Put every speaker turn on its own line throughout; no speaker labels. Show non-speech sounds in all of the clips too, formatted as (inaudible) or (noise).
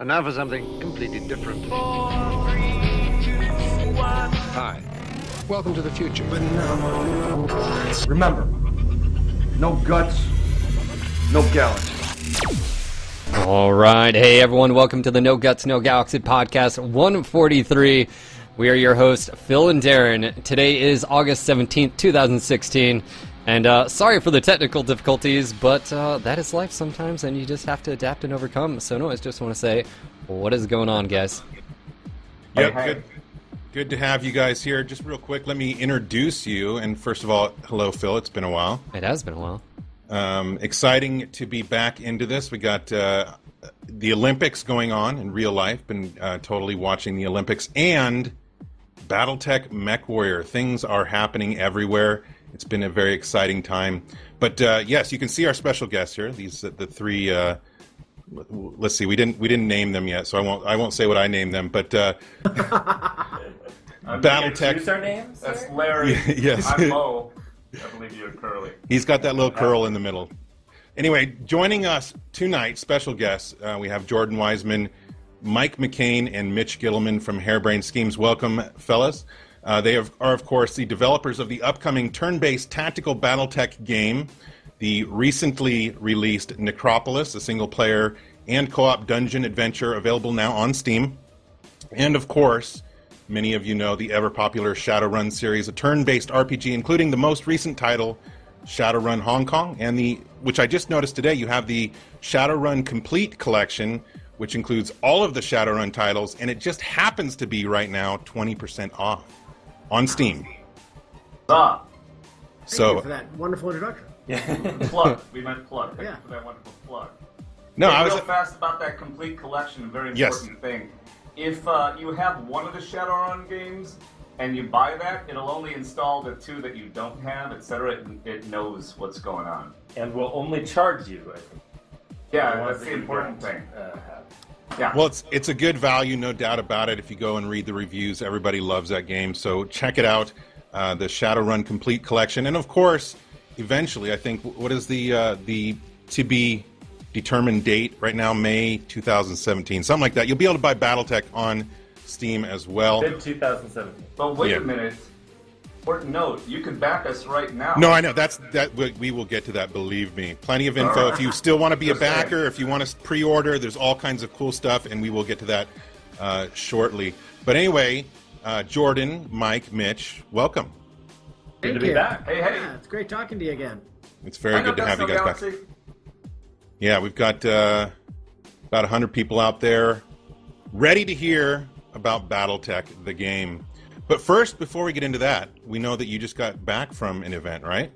And now for something completely different.
Hi. Welcome to the future.
Remember, no guts, no galaxy.
All right. Hey, everyone. Welcome to the No Guts, No Galaxy podcast 143. We are your hosts, Phil and Darren. Today is August 17th, 2016. And uh, sorry for the technical difficulties, but uh, that is life sometimes, and you just have to adapt and overcome. So, no, I just want to say, what is going on, guys?
Yeah, good. Good to have you guys here. Just real quick, let me introduce you. And first of all, hello, Phil. It's been a while.
It has been a while.
Um, exciting to be back into this. We got uh, the Olympics going on in real life. Been uh, totally watching the Olympics and BattleTech Mech Warrior. Things are happening everywhere. It's been a very exciting time. But uh, yes, you can see our special guests here. These the three. Uh, let's see. We didn't we didn't name them yet, so I won't I won't say what I named them. But uh, (laughs) BattleTech.
Use our names.
That's Larry. (laughs)
yes.
I'm Mo. I believe you're Curly.
He's got that little curl in the middle. Anyway, joining us tonight, special guests, uh, we have Jordan Weisman, Mike McCain, and Mitch Gitelman from Harebrained Schemes. Welcome, fellas. Uh, they have, are, of course, the developers of the upcoming turn based tactical Battletech game, the recently released Necropolis, a single player and co op dungeon adventure available now on Steam. And, of course, many of you know the ever popular Shadowrun series, a turn based RPG, including the most recent title, Shadowrun Hong Kong, and the which I just noticed today, you have the Shadowrun Complete collection, which includes all of the Shadowrun titles, and it just happens to be right now 20% off on Steam.
Ah,
Thank
So
you for that wonderful introduction. Yeah. (laughs)
plug. We meant plug. Thank
Yeah.
you for that wonderful plug.
no,
Hey,
I was
real fast about that complete collection. A very
Yes.
important thing. If uh, you have one of the Shadowrun games and you buy that, it'll only install the two that you don't have, etc. It, it knows what's going on.
And will only charge you, I think.
Yeah, that's the important thing.
Uh, have.
Yeah.
Well, it's it's a good value, no doubt about it. If you go and read the reviews, everybody loves that game. So check it out, uh, the Shadowrun Complete Collection, and of course, eventually, I think what is the uh, the to be determined date right now, May 2017, something like that. You'll be able to buy BattleTech on Steam as well.
Mid 2017.
but wait
yeah.
a minute. Important note: you can back us right now.
No, I know that's that. We, we will get to that. Believe me, plenty of info. If you still want to be a backer, if you want to pre-order, there's all kinds of cool stuff, and we will get to that uh, shortly. But anyway, uh, Jordan, Mike, Mitch, welcome.
Good
Thank
to be back.
Hey, hey.
Yeah, it's great talking to you again.
It's very good to have you guys
no
back. Yeah, we've got uh, about 100 people out there ready to hear about BattleTech, the game. But first, before we get into that, we know that you just got back from an event, right?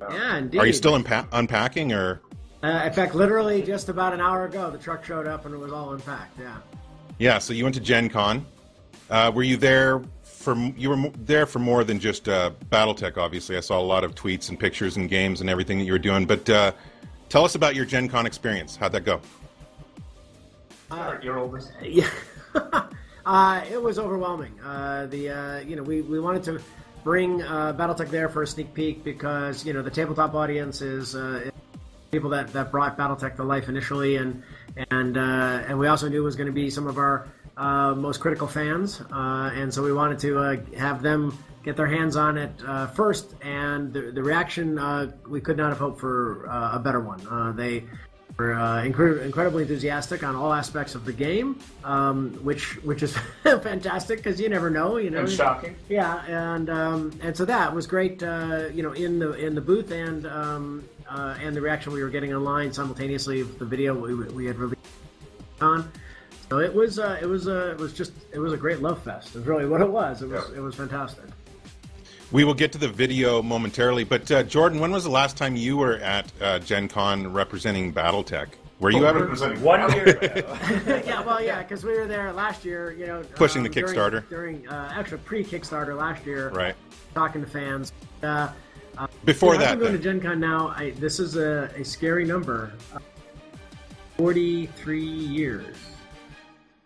Yeah, indeed.
Are you still unpa- unpacking, or
Uh, in fact, literally just about an hour ago, the truck showed up and it was all unpacked. Yeah.
Yeah, so you went to Gen Con. Uh, were you there for you were there for more than just uh, BattleTech? Obviously, I saw a lot of tweets and pictures and games and everything that you were doing. But uh, tell us about your Gen Con experience. How'd that go?
You're oldest.
Yeah. (laughs) (laughs) uh, it was overwhelming. Uh, the uh, you know we, we wanted to bring uh, BattleTech there for a sneak peek because you know the tabletop audience is uh, people that, that brought BattleTech to life initially, and and uh, and we also knew it was going to be some of our most critical fans, and so we wanted to have them get their hands on it first. And the, the reaction we could not have hoped for a better one. They were uh, incre- incredibly enthusiastic on all aspects of the game, um, which which is (laughs) fantastic because you never know, you know.
And shocking.
Yeah, and um, and so that was great. Uh, you know, in the in the booth and um, uh, and the reaction we were getting online simultaneously with the video we, we had released on. So it was uh, it was uh, it was just it was a great love fest. Is really what it was. It was
Yeah.
it was fantastic.
We will get to the video momentarily. But uh, Jordan, when was the last time you were at uh, Gen Con representing BattleTech? Were you ever?
Representing-
One year ago. (laughs)
yeah, well, yeah, because we were there last year. You know,
Pushing the Kickstarter.
during, uh, actually pre-Kickstarter last year.
Right.
Talking to fans. Uh,
Before
you know,
that,
I've been going to Gen Con now. I, this is a, a scary number. Uh, Forty-three years.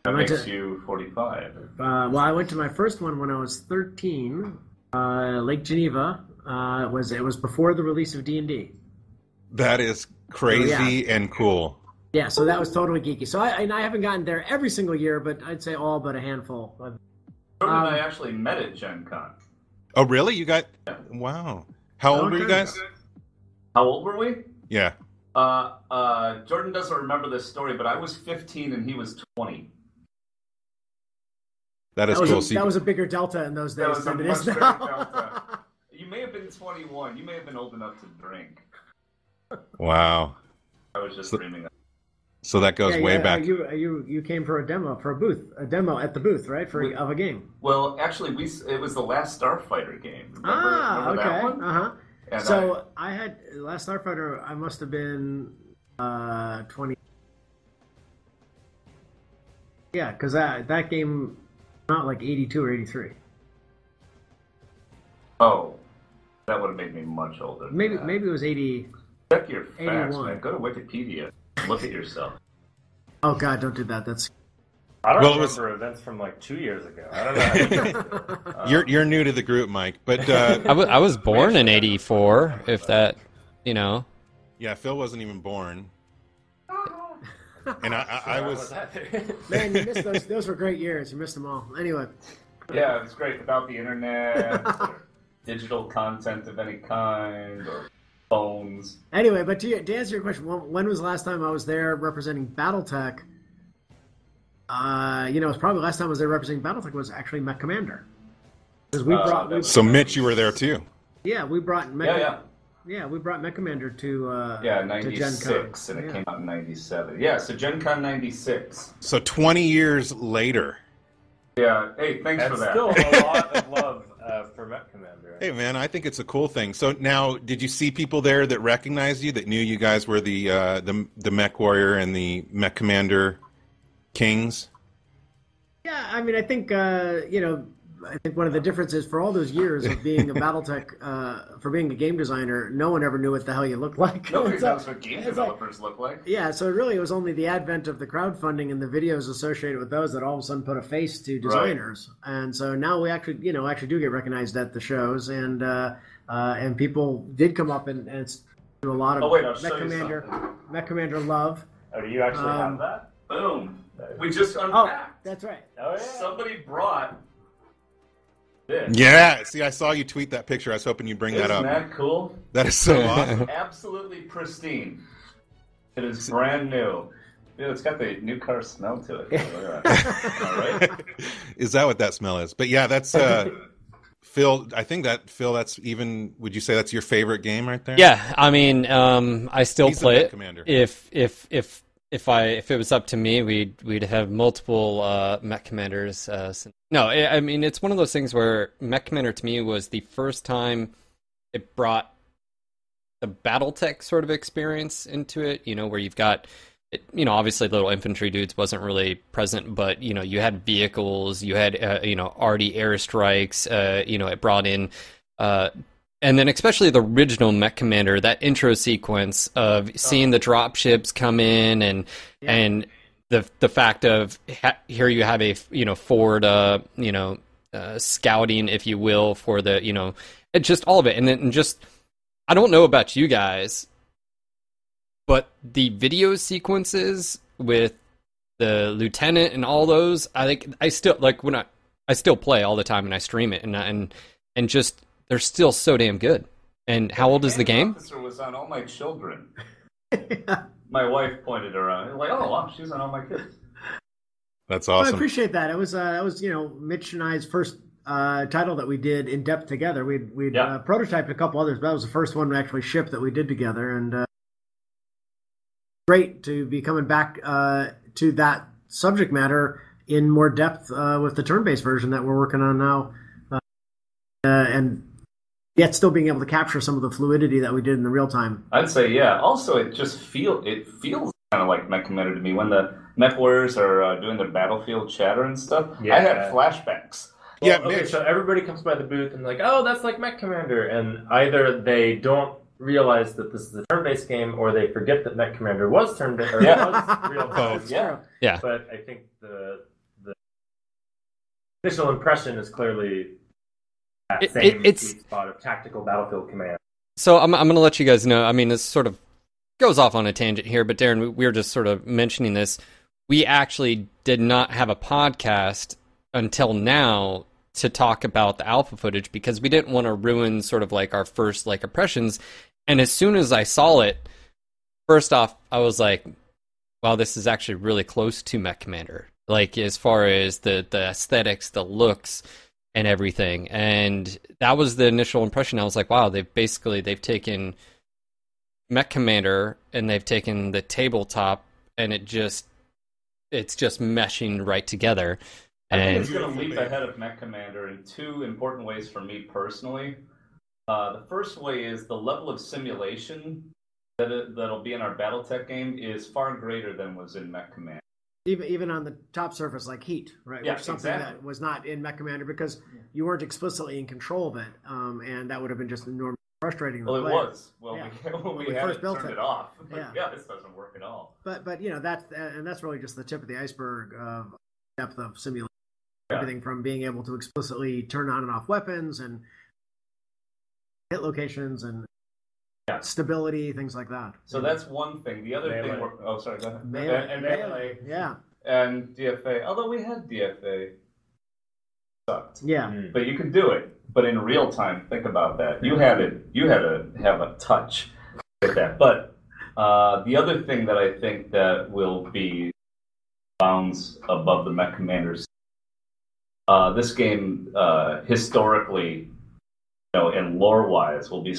That
I went
makes
to-
you 45.
Uh, well, I went to my first one when I was 13. Uh, Lake Geneva. Uh, it was it was before the release of D and D.
that is crazy
Oh,
and cool.
Yeah, so that was totally geeky. So I and I haven't gotten there every single year, but I'd say all but a handful.
Jordan and
Um,
I actually met at Gen Con.
Oh, really? You got? yeah. Wow. How old were you guys?
How old were we?
Yeah.
Uh, uh, Jordan doesn't remember this story, but I was 15 and he was 20.
That is
That was,
cool.
a,
So
that was a bigger delta in those days
That was a
than it
much
is now.
delta. (laughs) You may have been 21. You may have been old enough to drink.
wow.
I was just
So-
dreaming. Of
So that goes
Yeah,
way
yeah,
back.
You you you came for a demo for a booth, a demo at the booth, right? For
We-
of a game.
Well, actually, we it was the last Starfighter game. Remember,
ah,
remember
okay.
that one?
Uh huh.
And
So I had last Starfighter. I must have been uh twenty. Yeah, because that that game not like eighty two or eighty three.
Oh, that would have made me much older.
Maybe
that.
maybe it was eighty.
check your facts,
81.
man. Go to Wikipedia. Look at yourself.
Oh God, don't do that. That's
I don't
Well, it was-
remember events from like two years ago. I don't know. How you guys do it. Uh,
You're you're new to the group, Mike, but uh, (laughs)
I wa- I was born in '84. If that, you know,
yeah, Phil wasn't even born, and I, I, (laughs) I was. (laughs)
man. You missed those. Those were great years. You missed them all. Anyway,
Yeah, it was great without the internet, or (laughs) digital content of any kind, or phones.
anyway, but to, to answer your question, when, when was the last time I was there representing BattleTech? Uh, you know, it was probably the last time I was there representing BattleTech was actually Mech Commander. Because we
Uh,
brought, we,
So Mitch, you were there too.
yeah, we brought Mech,
Yeah, yeah.
Yeah, we brought Mech Commander to uh,
Yeah,
to Gen
96,
Con.
and it
Yeah.
came out in 97. Yeah, so Gen Con 96.
So 20 years later.
Yeah, hey, thanks
That's
for that.
still a lot of (laughs) love uh, for Mech Commander.
Hey man, I think it's a cool thing. So now, did you see people there that recognized you, that knew you guys were the uh, the the Mech Warrior and the Mech Commander Kings?
Yeah, I mean, I think uh, you know, I think one of the differences for all those years of being a BattleTech, uh, for being a game designer, no one ever knew what the hell you looked like.
Nobody (laughs)
So-
knows what game
it's like-
developers look like.
Yeah, so really it was only the advent of the crowdfunding and the videos associated with those that all of a sudden put a face to designers. Right. And so now we actually, you know, actually do get recognized at the shows, and uh, uh, and people did come up and, and do a lot of
Oh, wait, I'll
Mech
show you
Commander,
something.
Mech Commander love.
Oh, do you actually
Um,
have that?
Boom. We just
Oh,
unpacked.
that's right.
Oh yeah.
Somebody brought this.
Yeah. See, I saw you tweet that picture. I was hoping you'd bring
Isn't
that up.
that cool?
That is so awesome. (laughs)
Absolutely pristine. It is brand new. Dude, it's got the new car smell to it. (laughs) That. All right. (laughs)
is that what that smell is? But yeah, that's uh, Phil. I think that Phil. That's even. Would you say that's your favorite game right there?
yeah. I mean, um, I still
He's
play it.
Commander.
If if if if I if it was up to me, we'd we'd have multiple uh, Mech Commanders. Uh, no, I mean it's one of those things where Mech Commander to me was the first time it brought the BattleTech sort of experience into it. You know, where you've got. It, you know, obviously, little infantry dudes wasn't really present, but you know, you had vehicles, you had uh, you know arty airstrikes. Uh, you know, it brought in uh, and then especially the original Mech Commander, that intro sequence of seeing the drop ships come in and and the the fact of ha- here you have a you know Ford uh you know uh, scouting if you will for the you know it just all of it. And then and just I don't know about you guys but the video sequences with the lieutenant and all those I think I still like when I I still play all the time and I stream it and and and just they're still so damn good. And how old is the
Commanding
game?
Officer was on all my children. (laughs) My wife pointed her around. Like, oh, wow, she's on all my kids.
That's
Well, I appreciate that. It was uh, that was you know Mitch and I's first uh, title that we did in depth together. We'd we'd
Yeah.
uh, prototyped a couple others, but that was the first one we actually shipped that we did together, and uh, great to be coming back uh, to that subject matter in more depth uh, with the turn-based version that we're working on now, uh, uh, and yet still being able to capture some of the fluidity that we did in the real time.
I'd say, yeah. Also, it just feel it feels kind of like Mech Commander to me when the Mech Warriors are uh, doing their battlefield chatter and stuff.
Yeah.
I had flashbacks.
yeah,
okay,
Mitch.
so everybody comes by the booth and like, oh, that's like Mech Commander, and either they don't realize that this is a turn-based game, or they forget that Mech Commander was turn-based or
Yeah.
was (laughs) real time.
Both.
Yeah.
Yeah.
But I think the the initial impression is clearly that
It- it- it's-
spot of tactical battlefield command.
So I'm I'm gonna let you guys know. I mean, this sort of goes off on a tangent here, but Darren, we, we were just sort of mentioning this. We actually did not have a podcast until now to talk about the alpha footage because we didn't want to ruin sort of like our first like impressions. And as soon as I saw it, first off, I was like, wow, this is actually really close to Mech Commander. Like as far as the the aesthetics, the looks, and everything. And that was the initial impression. I was like, wow, they've basically they've taken Mech Commander and they've taken the tabletop and it just it's just meshing right together.
I think
And
it's going to leap ahead of Mech Commander in two important ways for me personally. Uh, the first way is the level of simulation that it, that'll be in our BattleTech game is far greater than was in Mech Commander.
Even even on the top surface like Heat, right?
Yeah,
Which is something
exactly.
that was not in Mech Commander because you weren't explicitly in control of it, um, and that would have been just enormously frustrating.
Well, it was. Well,
Yeah.
we, (laughs) when we,
we first built
turned
it.
it, off. (laughs) Like,
Yeah.
yeah, this doesn't work at all.
But but you know that's and that's really just the tip of the iceberg of depth of simulation.
Yeah.
Everything from being able to explicitly turn on and off weapons and hit locations and
Yeah.
stability, things like that.
So that's one thing. The other
Melee.
thing, we're, oh, sorry, go ahead.
Melee.
And, and melee
Yeah,
and DFA. Although we had DFA, sucked.
yeah.
But you could do it. But in real time, think about that. You had it. You had to have a touch with that. But uh, the other thing that I think that will be bounds above the Mech Commanders. Uh, this game, uh, historically, you know, and lore-wise, will be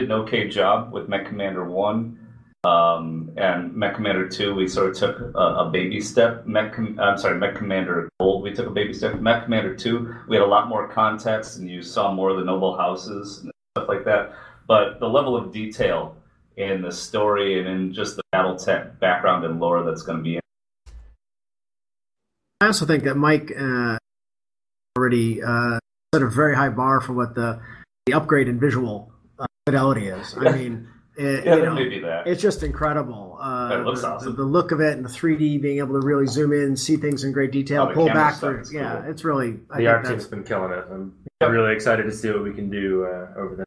did an okay job with Mech Commander One. Um, and Mech Commander 2, we sort of took a, a baby step. Mech, Com- I'm sorry, Mech Commander Gold, we took a baby step. Mech Commander 2, we had a lot more context and you saw more of the noble houses and stuff like that. But the level of detail in the story and in just the battle tech background and lore that's going to be in
I also think that Mike uh, already uh, set a very high bar for what the the upgrade in visual fidelity is. I mean, (laughs) it,
Yeah,
you know,
may that.
it's just incredible. Uh,
It looks
the,
awesome.
The, the look of it and the 3D, being able to really zoom in, see things in great detail,
Oh,
pull back.
stuff
For, yeah,
cool.
it's really. I
the
think
art
that's,
team's been killing it. I'm
Yep.
really excited to see what we can do uh, over there.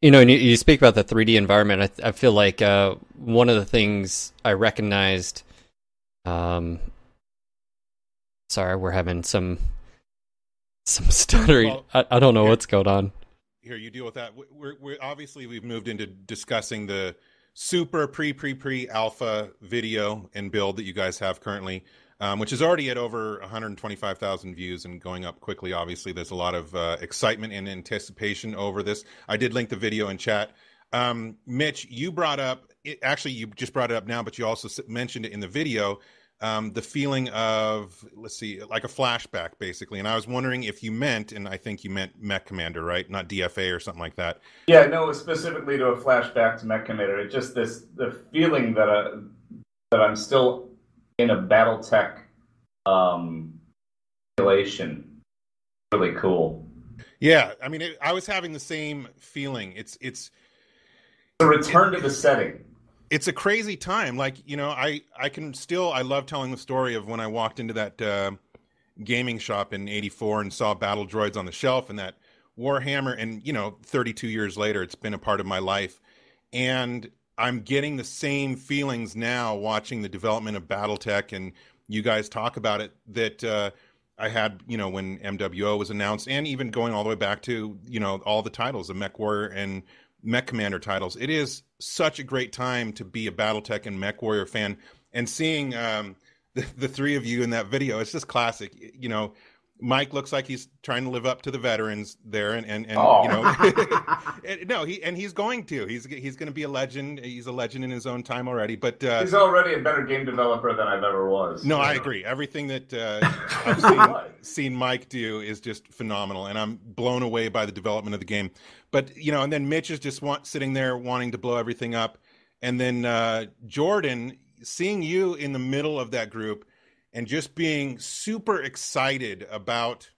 You know, and you, you speak about the 3D environment. I, I feel like uh, one of the things I recognized. Um, sorry, we're having some some (laughs) stuttering.
Well,
I, I don't know
here-
what's going on.
Here you deal with that. We- we're, we're obviously we've moved into discussing the super pre pre pre alpha video and build that you guys have currently um, which is already at over 125000 views and going up quickly. Obviously there's a lot of uh, excitement and anticipation over this. I did link the video in chat. Um, mitch you brought up it, actually you just brought it up now but you also mentioned it in the video um, the feeling of let's see like a flashback basically and i was wondering if you meant and i think you meant mech commander right not dfa or something like that
Yeah, no, specifically to a flashback to Mech Commander. It's just this the feeling that I, that I'm still in a BattleTech um, simulation. Really cool.
yeah i mean it, i was having the same feeling it's it's
The return to the setting.
It's a crazy time. Like you know i i can still i love telling the story of when i walked into that uh, gaming shop in 84 and saw battle droids on the shelf and that warhammer and you know 32 years later it's been a part of my life. And i'm getting the same feelings now watching the development of battletech and you guys talk about it that uh, i had you know when mwo was announced and even going all the way back to you know all the titles of MechWarrior and mech commander titles. It is such a great time to be a battletech and mech warrior fan. And seeing um, the, the three of you in that video it's just classic. You know mike looks like he's trying to live up to the veterans there and and, and
Oh.
you know (laughs) and- no he and he's going to he's he's going to be a legend he's a legend in his own time already but uh
He's already a better game developer than I've ever was.
no, I agree. Everything that uh, (laughs) I've seen, seen Mike do is just phenomenal, and I'm blown away by the development of the game. But you know, and then Mitch is just want, sitting there wanting to blow everything up, and then uh, Jordan, seeing you in the middle of that group, and just being super excited about.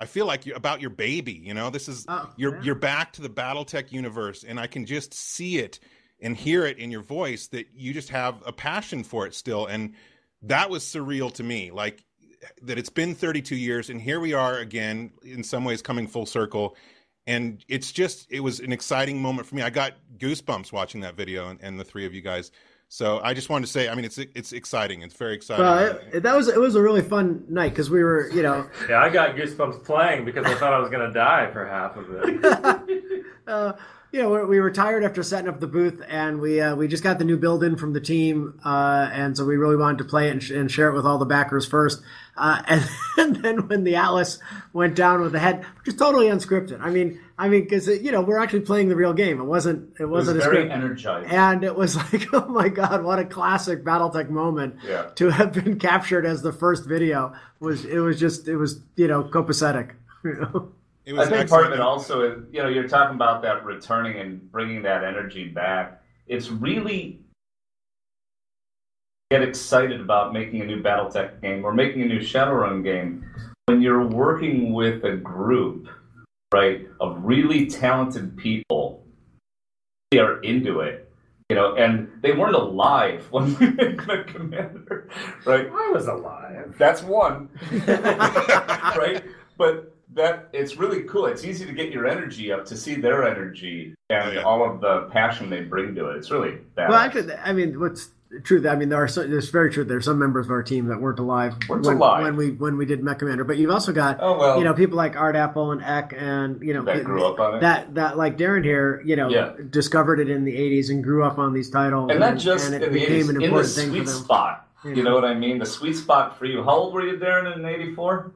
I feel like you about your baby. You know, this is
Oh,
you're
yeah.
you're back to the BattleTech universe, and I can just see it and hear it in your voice that you just have a passion for it still, and that was surreal to me. Like that it's been 32 years, and here we are again, in some ways coming full circle, and it's just it was an exciting moment for me. I got goosebumps watching that video and, and the three of you guys. So I just wanted to say, I mean, it's it's exciting. It's very exciting.
Well, it, that was it was a really fun night because we were, you know, (laughs)
Yeah, I got goosebumps playing because I thought I was gonna die for half of it. (laughs)
uh, you know, we we were tired after setting up the booth, and we uh, we just got the new build in from the team, uh, and so we really wanted to play it and, sh- and share it with all the backers first. Uh, and, (laughs) and then when the Atlas went down with the head, just totally unscripted. I mean, I mean, because uh, you know we're actually playing the real game. It wasn't. It
It was
wasn't a
very
script.
energized.
And it was (laughs) like, oh my god, what a classic BattleTech moment
Yeah.
to have been (laughs) captured as the first video was. It was just, it was you know copacetic. (laughs) You know?
it
I
was
think part of it also is, you know, you're talking about that returning and bringing that energy back. It's really get excited about making a new BattleTech game or making a new Shadowrun game when you're working with a group, right, of really talented people. They are into it, you know, and they weren't alive when we (laughs) made Command Commander, right?
I was alive.
That's one, (laughs) right? But that it's really cool. It's easy to get your energy up to see their energy and
yeah.
all of the passion they bring to it. It's really bad.
Well, actually, I mean, what's true? I mean, there are so, it's very true. There's some members of our team that weren't alive
Weren't
when,
alive.
when we when we did Mech Commander. But you've also got
Oh, well.
you know people like Art Apple and Eck and you know
That grew up on it.
That that like Darren here, you know,
Yeah.
discovered it in the '80s and grew up on these titles,
and not just
and
in
it
the,
became
80s,
an
in the
important thing for
sweet
them.
spot.
Yeah.
You know what I mean? The sweet spot for you. How old were you, Darren, in '84?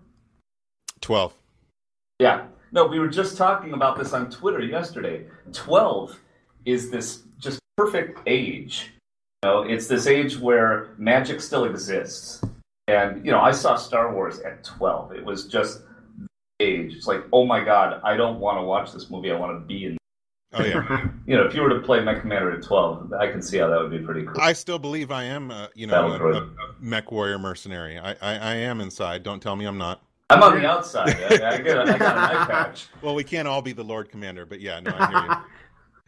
twelve.
Yeah. No, we were just talking about this on Twitter yesterday. 12 is this just perfect age. Know, it's this age where magic still exists. And, you know, I saw Star Wars at 12. It was just the age. It's like, oh my God, I don't want to watch this movie. I want to be in.
Oh yeah. (laughs)
You know, if you were to play Mech Commander at 12, I can see how that would be pretty cool.
I still believe I am, uh, you know, a, a mech warrior mercenary. I, I, I am inside. Don't tell me I'm not.
I'm on the outside. I, I, get a, I got an eye patch. (laughs)
Well, we can't all be the Lord Commander, but yeah, no, I hear you. (laughs)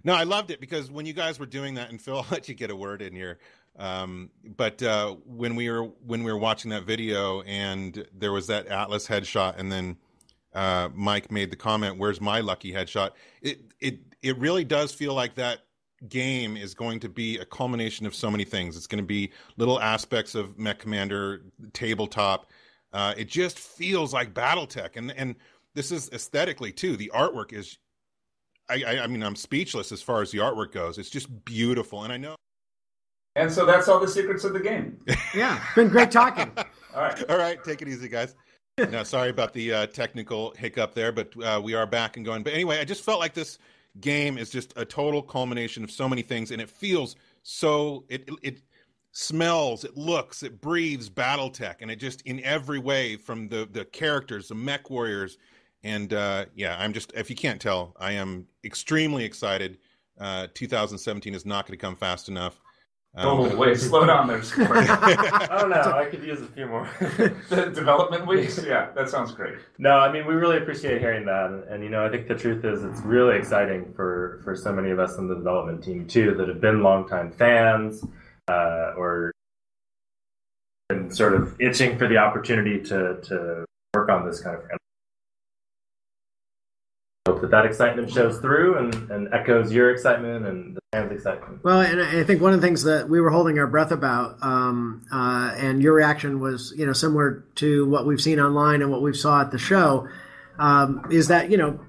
no, I loved it because when you guys were doing that, and Phil, (laughs) I'll let you get a word in here. Um, but uh, when we were when we were watching that video, and there was that Atlas headshot, and then uh, Mike made the comment, "Where's my lucky headshot?" It it it really does feel like that game is going to be a culmination of so many things. It's going to be little aspects of Mech Commander tabletop. Uh, it just feels like BattleTech, and and this is aesthetically too. The artwork is, I, I I mean, I'm speechless as far as the artwork goes. It's just beautiful, and I know.
And so that's all the secrets of the game. (laughs)
Yeah, it's been great talking. (laughs)
All right.
All right, take it easy, guys. now, sorry about the uh, technical hiccup there, but uh, we are back and going. But anyway, I just felt like this game is just a total culmination of so many things, and it feels so. It it, it smells, it looks, it breathes BattleTech, and it just in every way from the the characters, the mech warriors, and uh, yeah, I'm just if you can't tell, I am extremely excited. Uh, 2017 is not going to come fast enough. Um,
Oh, wait, (laughs) slow down there, Sport.
I don't know. I could use a few more. (laughs)
development weeks? Yeah, that sounds great.
No, I mean we really appreciate hearing that, and, and you know I think the truth is it's really exciting for for so many of us in the development team too that have been longtime fans uh, or been sort of itching for the opportunity to to work on this kind of. Hope that that excitement shows through and, and echoes your excitement and the fans' excitement.
Well, and I think one of the things that we were holding our breath about, um, uh, and your reaction was, you know, similar to what we've seen online and what we saw at the show, um, is that you know,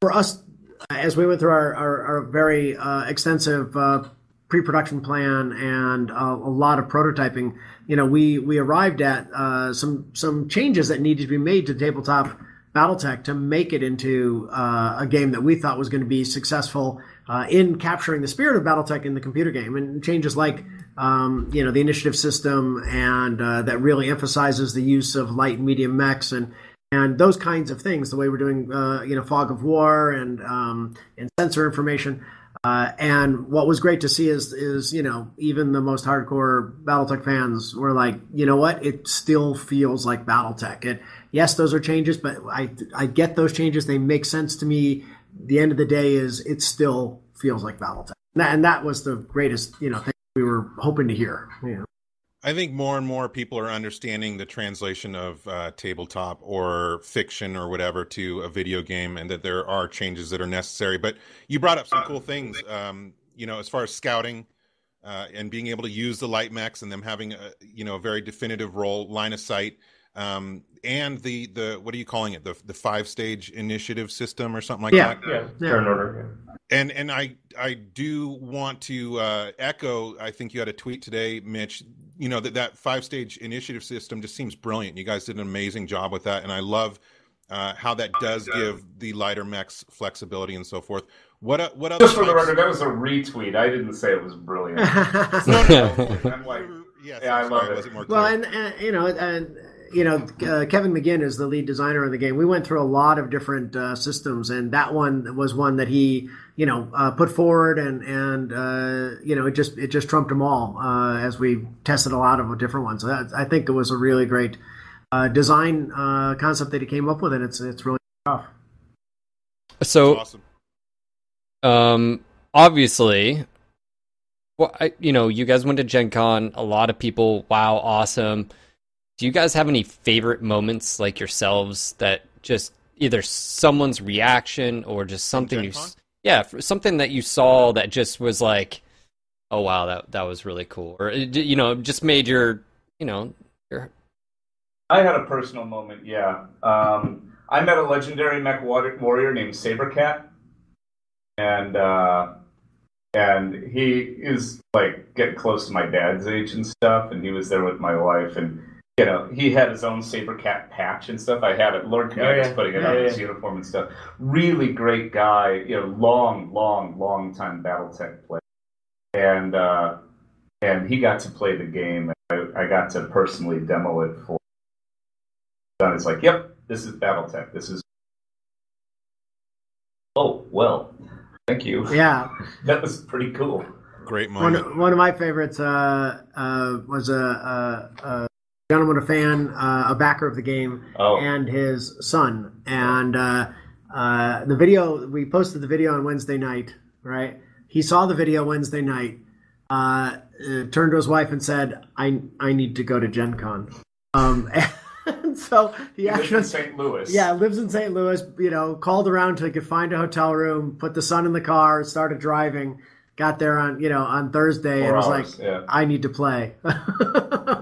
for us, as we went through our our, our very uh, extensive uh, pre-production plan and a lot of prototyping, you know, we we arrived at uh, some some changes that needed to be made to tabletop BattleTech to make it into uh, a game that we thought was going to be successful uh, in capturing the spirit of BattleTech in the computer game, and changes like um, you know the initiative system and uh, that really emphasizes the use of light and medium mechs and and those kinds of things. The way we're doing, uh, you know, fog of war and um, and sensor information. Uh, and what was great to see is is you know even the most hardcore BattleTech fans were like, you know what, it still feels like BattleTech. It yes, those are changes, but I I get those changes. They make sense to me. The end of the day is it still feels like BattleTech, and that, and that was the greatest you know thing we were hoping to hear.
I think more and more people are understanding the translation of uh, tabletop or fiction or whatever to a video game, and that there are changes that are necessary. But you brought up some cool things, um, you know, as far as scouting uh, and being able to use the light mechs and them having a you know a very definitive role, line of sight, um, and the the what are you calling it? The the five stage initiative system or something like
Yeah.
that.
Yeah,
Yeah.
turn order.
And and I I do want to uh, echo. I think you had a tweet today, Mitch. You know that that five stage initiative system just seems brilliant. You guys did an amazing job with that, and I love uh, how that does give the lighter mechs flexibility and so forth. What o- what other
Just for the record, that was a retweet. I didn't say it was brilliant. (laughs)
No, no, (laughs)
I'm like,
yes,
Yeah, I
I'm
love
sorry,
it.
wasn't more
Well, and, and you know, and you know, uh, Kiva Maginn is the lead designer of the game. We went through a lot of different uh, systems, and that one was one that he, you know, uh, put forward, and and uh, you know, it just it just trumped them all uh, as we tested a lot of different ones. So that, I think it was a really great uh, design uh, concept that he came up with, and it's it's really tough.
So
awesome.
Um, obviously, well, I, you know, you guys went to Gen Con. A lot of people, wow, awesome. Do you guys have any favorite moments, like yourselves, that just either someone's reaction or just something you, yeah, something that you saw that just was like, oh wow, that that was really cool, or you know, just made your, you know, your
I had a personal moment, yeah. Um, I met a legendary mech warrior named Sabercat, and uh, and he is like getting close to my dad's age and stuff, and he was there with my wife, and you know he had his own Sabercat patch and stuff. I had it. Lord Commander's
yeah.
putting it
Yeah,
on
yeah,
his
yeah.
uniform and stuff. Really great guy, you know, long, long, long time BattleTech player, and uh, and he got to play the game. I, I got to personally demo it for. And it's like, yep, this is BattleTech. This is. Oh well, thank you.
Yeah, (laughs)
That was pretty cool.
Great
one
moment.
one of my favorites uh, uh, was a, a, a gentleman, a fan, uh, a backer of the game.
Oh,
and his son. And uh, uh, the video, we posted the video on Wednesday night, right? He saw the video Wednesday night, uh, uh, turned to his wife and said, I, I need to go to Gen Con. Um, (laughs) and so he
he lives in St. Louis.
yeah, lives in St. Louis, you know, called around could find a hotel room, put the son in the car, started driving, got there on, you know, on Thursday
Four
and was
hours,
like,
yeah.
I need to play.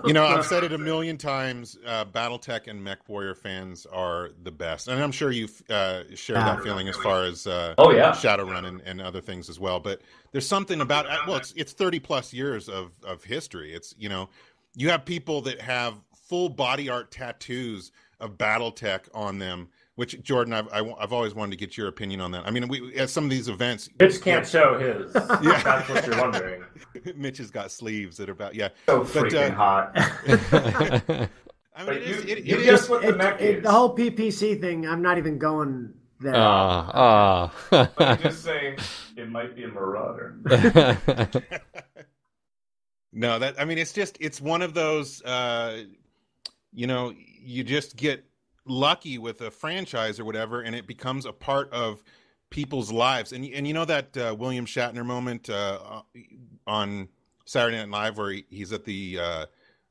You know, I've said it a (laughs) million times. Uh, BattleTech and Mech Warrior fans are the best, and I'm sure you uh, share that feeling as far as uh,
Oh, yeah.
Shadowrun and, and other things as well. But there's something about uh, well, it's it's 30 plus years of of history. It's you know, you have people that have full body art tattoos of BattleTech on them. Which Jordan, I've I, have always wanted to get your opinion on that. I mean, we at some of these events,
Mitch can't show his. (laughs)
Yeah.
That's what you're wondering. (laughs)
Mitch has got sleeves that are about yeah.
So
But,
freaking
uh,
hot. (laughs)
I mean,
But
it
you,
is, it,
you
it
guess
is
what the
It-
mech
it-
is.
the whole PPC thing, I'm not even going there.
Ah,
Let me
ah.
just say, it might be a marauder.
No, that I mean it's just it's one of those uh you know, you just get lucky with a franchise or whatever and it becomes a part of people's lives. And and you know that uh, William Shatner moment uh on Saturday Night Live where he, he's at the uh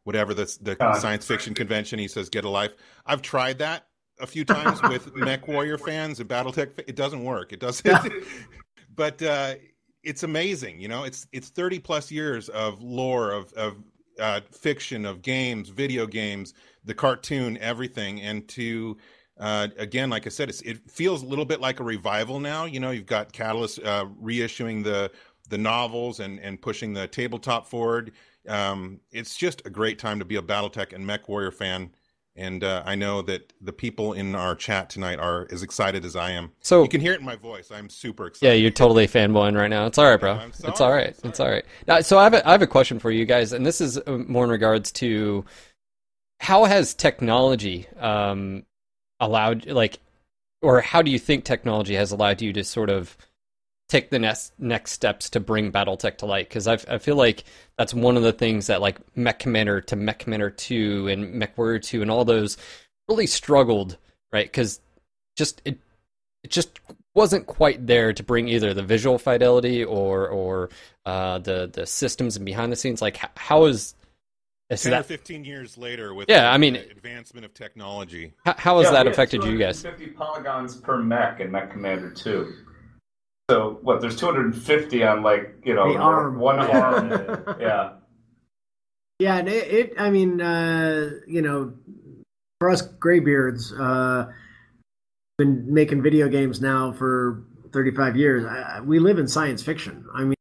whatever the the
Con.
science fiction convention he says get a life. I've tried that a few times (laughs) with Mech Warrior fans and BattleTech. fa- It doesn't work. It doesn't. (laughs) but uh, it's amazing. You know, it's it's thirty plus years of lore of of uh, fiction, of games, video games, the cartoon, everything, and to uh, again, like I said, it feels a little bit like a revival now. You know, you've got Catalyst uh, reissuing the the novels and and pushing the tabletop forward. Um, it's just a great time to be a BattleTech and Mech Warrior fan. And uh, I know that the people in our chat tonight are as excited as I am.
So-
you can hear it in my voice. I'm super excited.
Yeah, you're totally fanboying right now. It's all right, bro.
Sorry,
it's all right. It's all right. Now, so I have a, I have a question for you guys, and this is uh, more in regards to how has technology um, allowed, like, or how do you think technology has allowed you to sort of take the next next steps to bring BattleTech to light? Because I I feel like that's one of the things that like Mech Commander to Mech Commander Two and Mech Warrior Two and all those really struggled, right? Because just it it just wasn't quite there to bring either the visual fidelity or or uh, the the systems and behind the scenes. Like, h- how is So
10 or 15 years later with
Yeah,
the
I mean-
advancement of technology.
how, how has
Yeah,
that affected you guys?
50 polygons per mech in Mech Commander 2. So, what, there's 250 on, like, you know,
The arm.
one arm. (laughs) yeah.
Yeah, and it, it I mean, uh, you know, for us graybeards, uh, been making video games now for 35 years. I, I- we live in science fiction. I mean,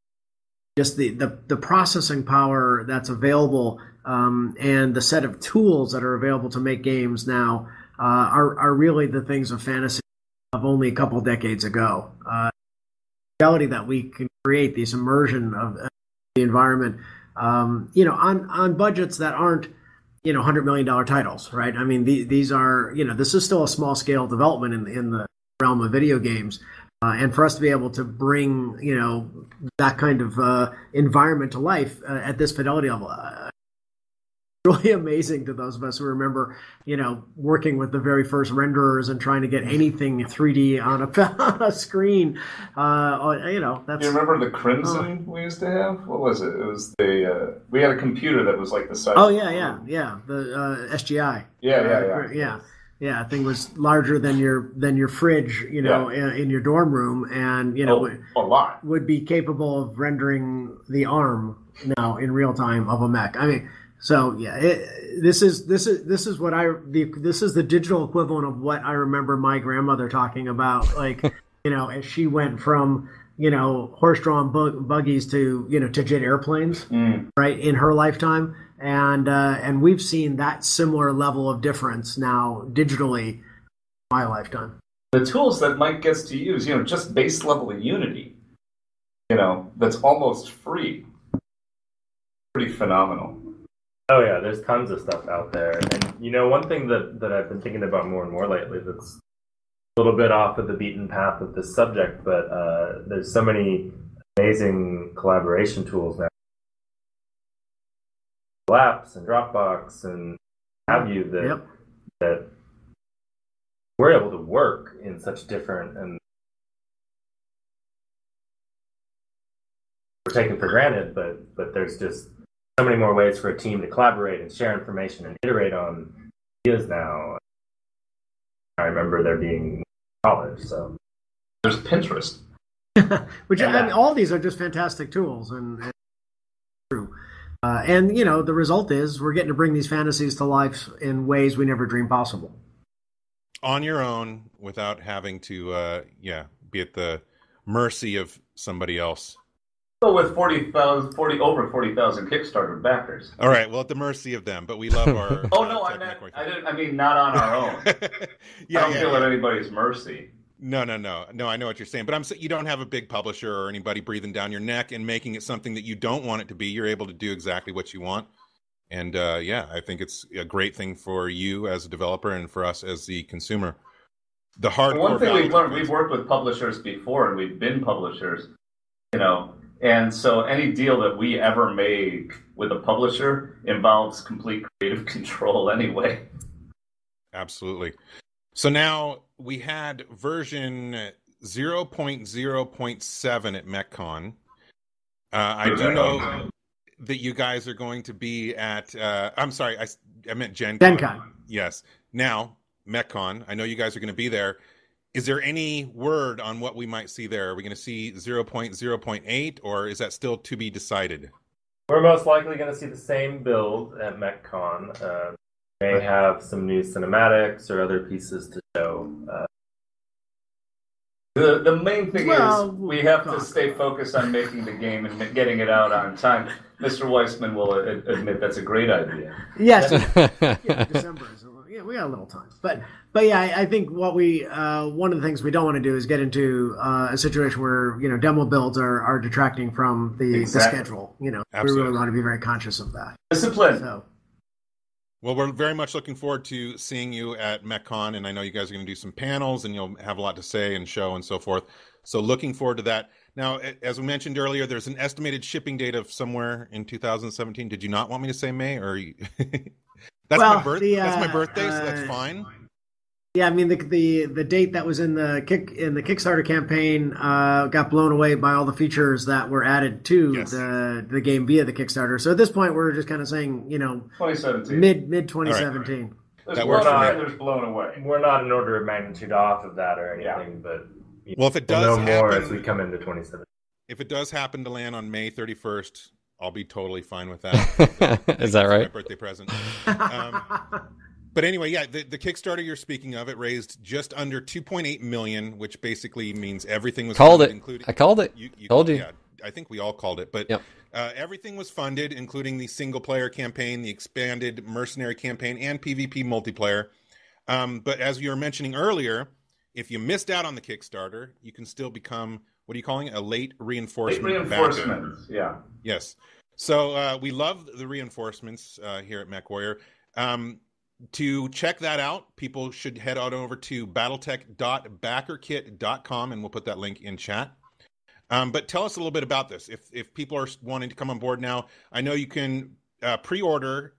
just the, the, the processing power that's available um, and the set of tools that are available to make games now uh, are, are really the things of fantasy of only a couple decades ago. Uh, reality that we can create, this immersion of uh, the environment, um, you know, on on budgets that aren't, you know, hundred million dollar titles, right? I mean, the, these are, you know, this is still a small scale development in in the realm of video games, uh, and for us to be able to bring, you know, that kind of uh, environment to life uh, at this fidelity level. Uh, Really (laughs) amazing to those of us who remember, you know, working with the very first renderers and trying to get anything 3D on a, (laughs) on a screen. Uh, you know, that's
Do you remember the Crimson we used to have? What was it? It was the uh, we had a computer that was like the size.
Oh yeah, yeah, yeah. The uh, SGI.
Yeah, yeah,
Uh,
yeah.
yeah. Yeah, thing was larger than your than your fridge, you know, in, in your dorm room, and you know
Oh, a lot.
would be capable of rendering the arm now in real time of a mech. I mean, so yeah, it, this is this is this is what I the this is the digital equivalent of what I remember my grandmother talking about, like (laughs) you know, as she went from you know horse-drawn bug, buggies to you know to jet airplanes
Mm.
right in her lifetime and uh, and we've seen that similar level of difference now digitally in my lifetime
The tools that Mike gets to use, you know, just base level of Unity, you know, that's almost free. Pretty phenomenal.
Oh yeah, there's tons of stuff out there, and you know, one thing that that I've been thinking about more and more lately that's a little bit off of the beaten path of this subject, but uh, there's so many amazing collaboration tools now, Lapse and Dropbox and have you that
Yep.
that we're able to work in such different and we're taken for granted, but but there's just so many more ways for a team to collaborate and share information and iterate on ideas now. I remember there being college, so.
There's Pinterest. (laughs)
which I mean, all these are just fantastic tools and, and true. Uh, and you know the result is we're getting to bring these fantasies to life in ways we never dreamed possible.
On your own without having to uh yeah be at the mercy of somebody else.
So with 40,000, 40 over 40,000 Kickstarter backers.
all right well at the mercy of them but we love our (laughs)
Oh
uh,
no, I meant I didn't I mean not on our own. (laughs)
yeah,
I don't
yeah,
feel
yeah.
at anybody's mercy.
no no no no i know what you're saying but i'm you don't have a big publisher or anybody breathing down your neck and making it something that you don't want it to be you're able to do exactly what you want and uh yeah i think it's a great thing for you as a developer and for us as the consumer the hard
One thing we've learned, we've worked with publishers before, and we've been publishers, you know, and so any deal that we ever make with a publisher involves complete creative (laughs) control anyway.
Absolutely. So now we had version 0.0.7 at MechCon. Uh, I do know that you guys are going to be at, uh, I'm sorry, I, I meant Gen Con.
Gen Con.
Yes. Now, MechCon, I know you guys are going to be there. Is there any word on what we might see there? Are we going to see 0.0.8 or is that still to be decided?
we're most likely going to see the same build at MechCon. Uh, may have some new cinematics or other pieces to show. Uh,
The the main thing
Well,
is we have to stay focused on making the game and getting it out on time. Mr. Weisman will a- admit that's a great idea.
yes (laughs) yeah, December is a little, yeah, we got a little time, but but yeah, I, I think what we uh, one of the things we don't want to do is get into uh, a situation where you know demo builds are, are detracting from the,
Exactly.
the schedule. You know,
Absolutely.
we really want to be very conscious of that.
Discipline.
So
Well, we're very much looking forward to seeing you at MechCon, and I know you guys are going to do some panels, and you'll have a lot to say and show and so forth. So, looking forward to that. Now, as we mentioned earlier, there's an estimated shipping date of somewhere in 2017. Did you not want me to say May, or you... (laughs) that's
Well,
my birth?
the,
that's my
uh,
birthday, so that's
uh,
fine.
Yeah, I mean the the the date that was in the kick in the Kickstarter campaign uh, got blown away by all the features that were added to
Yes.
the the game via the Kickstarter. So at this point, we're just kind of saying, you know,
2017.
mid mid 2017.
There's
That
blown
works for me.
There's blown away.
We're not an order of magnitude off of that or anything, but
Well, if it
we'll
does
know more as we come into 2017.
if it does happen to land on May 31st, I'll be totally fine with that. (laughs)
Is that
It's my
right?
birthday present. Um, but anyway, yeah, the, the Kickstarter you're speaking of, it raised just under 2.8 million, which basically means everything was
Called
funded,
it.
including
I called it.
You, you
Told you.
Yeah, I think we all called it, but
Yep.
uh, everything was funded, including the single player campaign, the expanded mercenary campaign, and PvP multiplayer. Um, but as you were mentioning earlier, if you missed out on the Kickstarter, you can still become what are you calling it? A late
Late
reinforcement. backer.
reinforcements. Yeah.
Yes. So uh, we love the reinforcements uh, here at MechWarrior. Um, to check that out, people should head on over to battletech.backerkit.com, and we'll put that link in chat. Um, but tell us a little bit about this. If if people are wanting to come on board now, I know you can uh, pre-order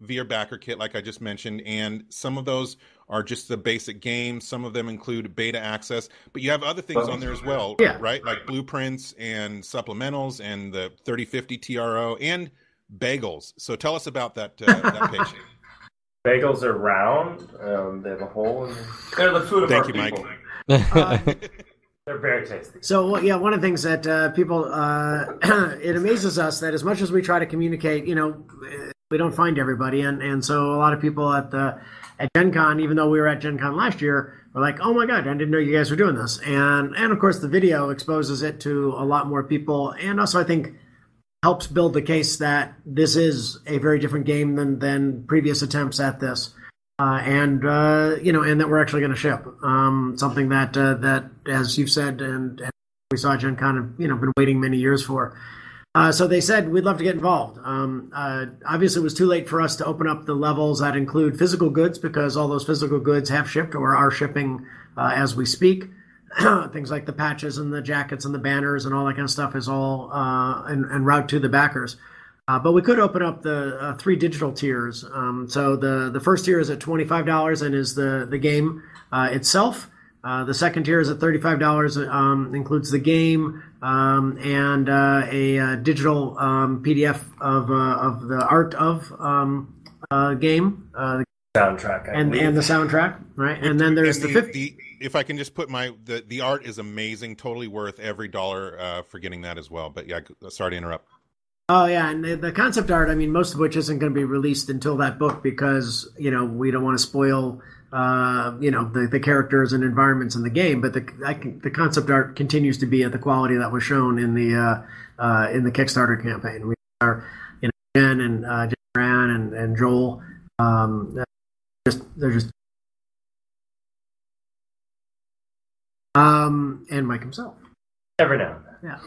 via BackerKit, like I just mentioned, and some of those are just the basic games. Some of them include beta access, but you have other things on there as well,
Yeah.
right? Like blueprints and supplementals, and the 3050 TRO and bagels. So tell us about that uh, that (laughs) page.
Bagels are round. Um, they have a hole in them.
They're the food of
Thank
our
you, Mike.
people. (laughs)
They're very tasty.
So well, yeah, one of the things that uh, people uh, (clears throat) it amazes us that as much as we try to communicate, you know, we don't find everybody, and and so a lot of people at the at Gen Con, even though we were at Gen Con last year, were like, oh my god, I didn't know you guys were doing this, and and of course the video exposes it to a lot more people, and also I think helps build the case that this is a very different game than than previous attempts at this. Uh, and uh, you know, and that we're actually going to ship um, something that uh, that, as you've said, and, and we saw Gen Con you know been waiting many years for. Uh, so they said we'd love to get involved. Um, uh, obviously, it was too late for us to open up the levels that include physical goods because all those physical goods have shipped or are shipping uh, as we speak. (clears throat) Things like the patches and the jackets and the banners and all that kind of stuff is all uh, en, route to the backers. Uh, but we could open up the uh, three digital tiers. Um, so the the first tier is at twenty five dollars and is the the game itself. Uh, the second tier is at thirty five dollars, um, includes the game um, and uh, a, uh digital um, PDF of uh, of the art of um, uh, game uh,
Soundtrack. I
and
believe.
and the soundtrack, right? And then there's
And
the fifty.
the, if I can just put my the the art is amazing, totally worth every dollar uh, for getting that as well. But yeah, sorry to interrupt.
Oh yeah, and the, the concept art. I mean, most of which isn't going to be released until that book because you know we don't want to spoil uh, you know the, the characters and environments in the game. But the can- the concept art continues to be at the quality that was shown in the uh, uh, in the Kickstarter campaign. We are you know Jen and uh, Jen Moran and and Joel. Um, just they're just um, and Mike himself
Every now and then.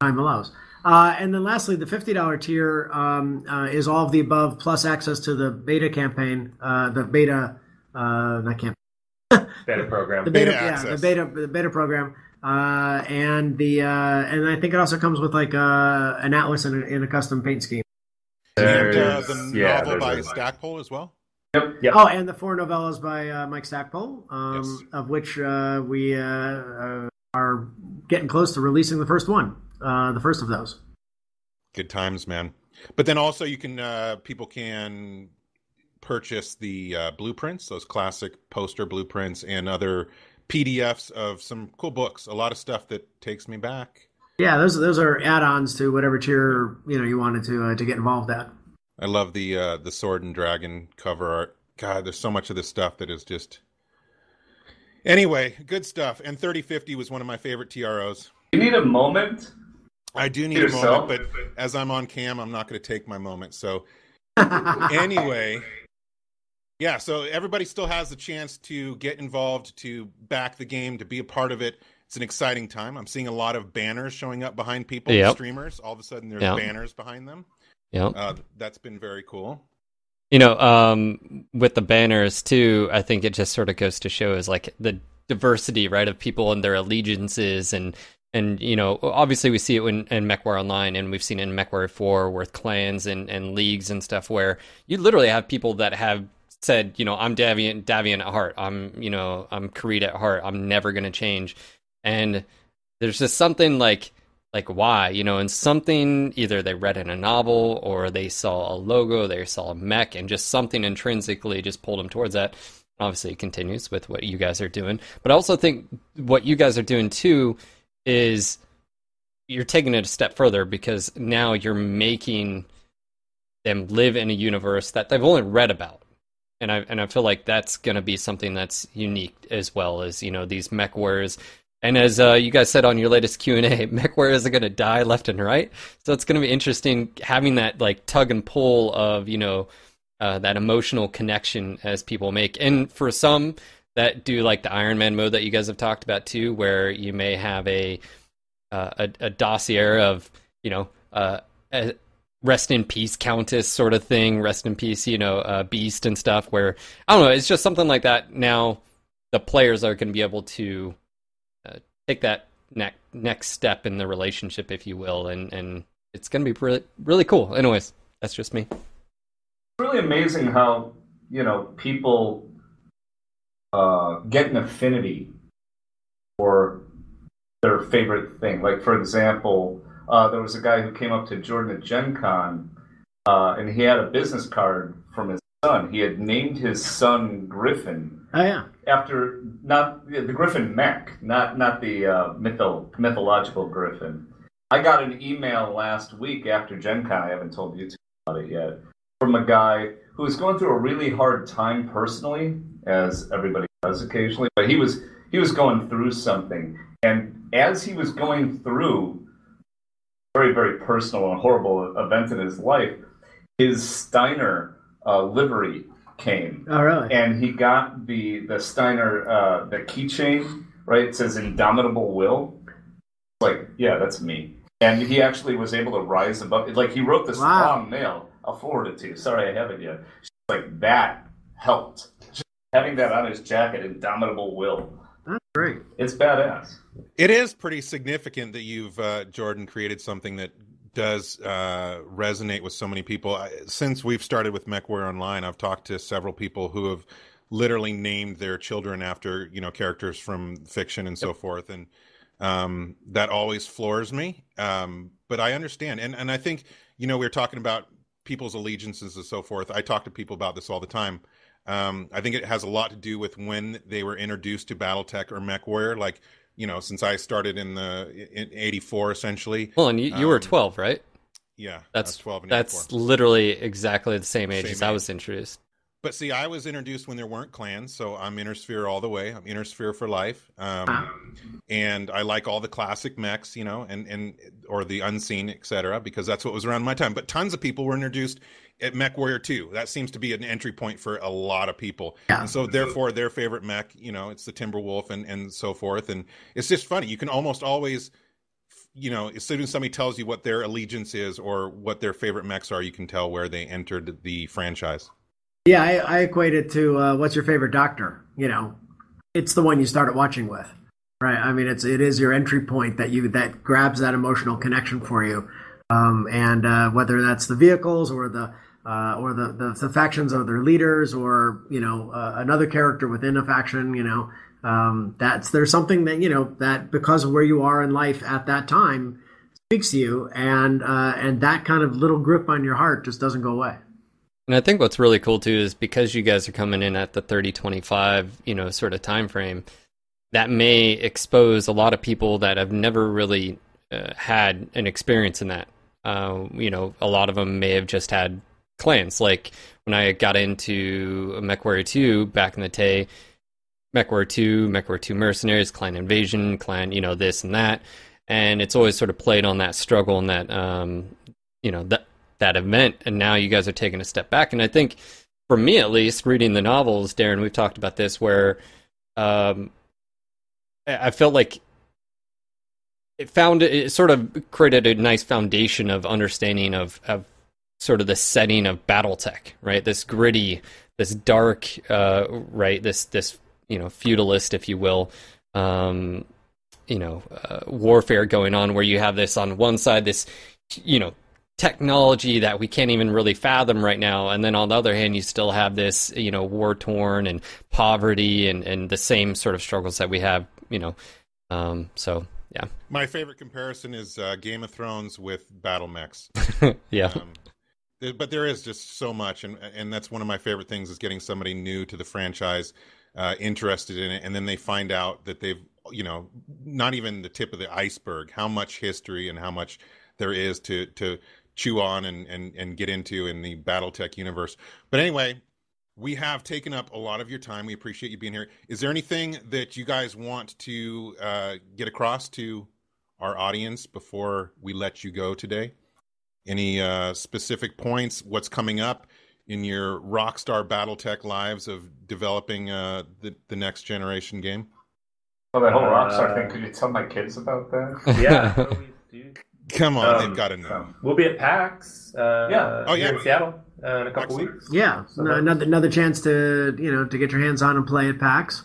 time allows. Uh, and then lastly, the fifty dollar tier um, uh, is all of the above plus access to the beta campaign, uh, the beta, uh, not campaign, (laughs)
Beta program.
the beta,
Beta
yeah,
access.
the beta, the beta program, uh, and the uh, and I think it also comes with like uh, an atlas and a, and a custom paint scheme.
And uh, the
yeah,
novel
there's
by
a-
Stackpole as well.
Yep.
Oh, and the four novellas by uh, Mike Stackpole, um,
Yes.
of which uh, we uh, uh, are getting close to releasing the first one, uh, the first of those.
Good times, man. But then also you can uh, people can purchase the uh, blueprints, those classic poster blueprints, and other PDFs of some cool books. A lot of stuff that takes me back.
Yeah, those those are add-ons to whatever tier you know you wanted to uh, to get involved at.
I love the uh, the sword and dragon cover art. God, there's so much of this stuff that is just. Anyway, good stuff. And 3050 was one of my favorite TROs.
You need a moment.
I do need
Yourself.
a moment, but as I'm on cam, I'm not going to take my moment. So (laughs) anyway, yeah. So everybody still has the chance to get involved, to back the game, to be a part of it. It's an exciting time. I'm seeing a lot of banners showing up behind people,
Yep.
streamers. All of a sudden, there's
Yep.
banners behind them.
Yeah.
Uh, that's been very cool.
You know, um, with the banners too, I think it just sort of goes to show is like the diversity, right, of people and their allegiances and and you know, obviously we see it in, in MechWarrior Online and we've seen it in MechWarrior 4 with clans and, and leagues and stuff where you literally have people that have said, you know, I'm Davion, Davion at heart. I'm, you know, I'm Karede at heart. I'm never going to change. And there's just something like, like why, you know, and something either they read in a novel or they saw a logo, they saw a mech, and just something intrinsically just pulled them towards that. Obviously, it continues with what you guys are doing, but I also think what you guys are doing too is you're taking it a step further because now you're making them live in a universe that they've only read about. And I and I feel like that's going to be something that's unique as well as you know these mech warriors. And as uh, you guys said on your latest Q and A, (laughs) mech warriors are going to die left and right. So it's going to be interesting having that like tug and pull of you know uh, that emotional connection as people make. And for some that do like the Iron Man mode that you guys have talked about too, where you may have a uh, a, a dossier of you know uh, rest in peace countess sort of thing, rest in peace you know uh, beast and stuff. Where I don't know, it's just something like that. Now the players are going to be able to uh, take that next next step in the relationship, if you will, and and it's going to be really really cool. Anyways, that's just me.
It's really amazing how you know people uh, get an affinity for their favorite thing. Like, for example, uh, there was a guy who came up to Jordan at Gen Con, uh, and he had a business card from his son. He had named his son Griffin.
Oh yeah.
After not the Griffin mech, not not the uh, mytho, mythological Griffin. I got an email last week after Gen Con. I haven't told you about it yet. From a guy who was going through a really hard time personally, as everybody does occasionally. But he was he was going through something, and as he was going through very very personal and horrible event in his life, his Steiner uh, livery came.
Oh really?
And he got the the Steiner uh, the keychain. Right, it says "Indomitable Will." Like, yeah, that's me. And he actually was able to rise above. Like, he wrote this
Wow.
long mail. I'll forward it to you. Sorry, I haven't yet. Like that helped. Just having that on his jacket, "Indomitable Will."
That's great.
It's badass.
It is pretty significant that you've uh, Jordan created something that does uh, resonate with so many people. I, since we've started with MechWarrior Online, I've talked to several people who have literally named their children after you know characters from fiction and so forth, and um, that always floors me. Um, but I understand, and and I think you know we are talking about people's allegiances and so forth. I talk to people about this all the time. Um, I think it has a lot to do with when they were introduced to BattleTech or MechWarrior. Like, you know, since I started in the in '84, essentially.
Well, and you, you were
Um,
12, right?
Yeah,
That's
was 12 and
That's
84.
literally exactly the same age
Same
as I was introduced.
But see, I was introduced when there weren't clans, so I'm Inner Sphere all the way. I'm Inner Sphere for life, um, and I like all the classic mechs, you know, and and or the unseen, etc., because that's what was around my time. But tons of people were introduced at Mech Warrior 2. That seems to be an entry point for a lot of people,
Yeah.
and so therefore their favorite mech, you know, it's the Timberwolf and and so forth. And it's just funny. You can almost always you know, as soon as somebody tells you what their allegiance is or what their favorite mechs are, you can tell where they entered the franchise.
Yeah, I, I equate it to uh, what's your favorite doctor? You know, it's the one you started watching with, right? I mean, it's it is your entry point that you that grabs that emotional connection for you, um, and uh, whether that's the vehicles or the uh, or the, the the factions or their leaders or you know uh, another character within a faction, you know, um, that's there's something that you know that because of where you are in life at that time speaks to you, and uh, and that kind of little grip on your heart just doesn't go away.
And I think what's really cool too is because you guys are coming in at the 30 25, you know, sort of time frame, that may expose a lot of people that have never really uh, had an experience in that. Uh, you know, a lot of them may have just had clans. Like when I got into MechWarrior 2 back in the day, MechWarrior 2, MechWarrior 2 Mercenaries, Clan Invasion, Clan, you know, this and that. And it's always sort of played on that struggle and that, um, you know, that that event. And now you guys are taking a step back. And I think, for me at least, reading the novels, Darren, we've talked about this, where um, I felt like it found it sort of created a nice foundation of understanding of, of sort of the setting of BattleTech, right? This gritty, this dark, uh, right? This this you know feudalist, if you will, um, you know, uh, warfare going on, where you have this on one side, this you know technology that we can't even really fathom right now. And then on the other hand, you still have this, you know, war torn and poverty and, and the same sort of struggles that we have, you know. Um, so, yeah.
My favorite comparison is uh, Game of Thrones with battle mechs. (laughs)
yeah.
Um, but there is just so much, and and that's one of my favorite things is getting somebody new to the franchise uh, interested in it, and then they find out that they've, you know, not even the tip of the iceberg, how much history and how much there is to to chew on and, and, and get into in the Battletech universe. But anyway, we have taken up a lot of your time. We appreciate you being here. Is there anything that you guys want to uh, get across to our audience before we let you go today? Any uh, specific points? What's coming up in your Rockstar Battletech lives of developing uh, the, the next generation game?
Oh, that whole Rockstar
Uh,
thing. Could you tell my kids about that?
Yeah. (laughs) what do we do?
Come on,
Um,
they've got to know.
We'll be at PAX. Uh,
Yeah.
Oh,
here
yeah.
in Seattle uh, in a couple
Excellent.
weeks.
Yeah,
So
no- another another chance to you know to get your hands on and play at PAX,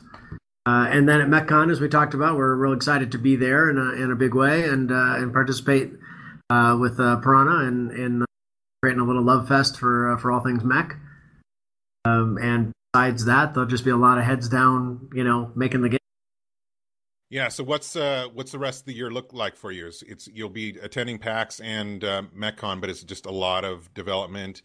uh, and then at MechCon as we talked about, we're real excited to be there in a in a big way and uh, and participate uh, with uh, Piranha and in creating a little love fest for uh, for all things mech. Um, and besides that, there'll just be a lot of heads down, you know, making the game.
Yeah. So what's uh, what's the rest of the year look like for you? It's, it's you'll be attending PAX and uh, MechCon, but it's just a lot of development.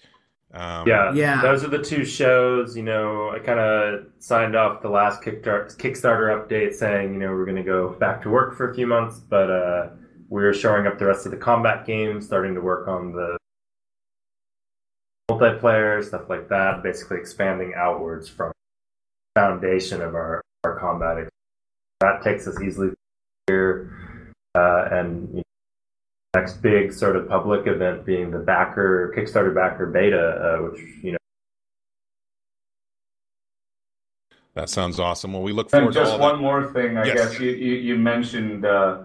Um,
Yeah,
Yeah.
Those are the two shows. You know, I kind of signed off the last Kickstarter, Kickstarter update saying, you know, we're going to go back to work for a few months, but uh, we're showing up the rest of the combat games, starting to work on the multiplayer stuff like that. Basically, expanding outwards from the foundation of our our combat. That takes us easily here, uh, and you know, next big sort of public event being the backer Kickstarter backer beta, uh, which you know.
That sounds awesome. Well, we look forward
And
to
just
all
one
that.
more thing, I
Yes.
guess you, you, you mentioned uh,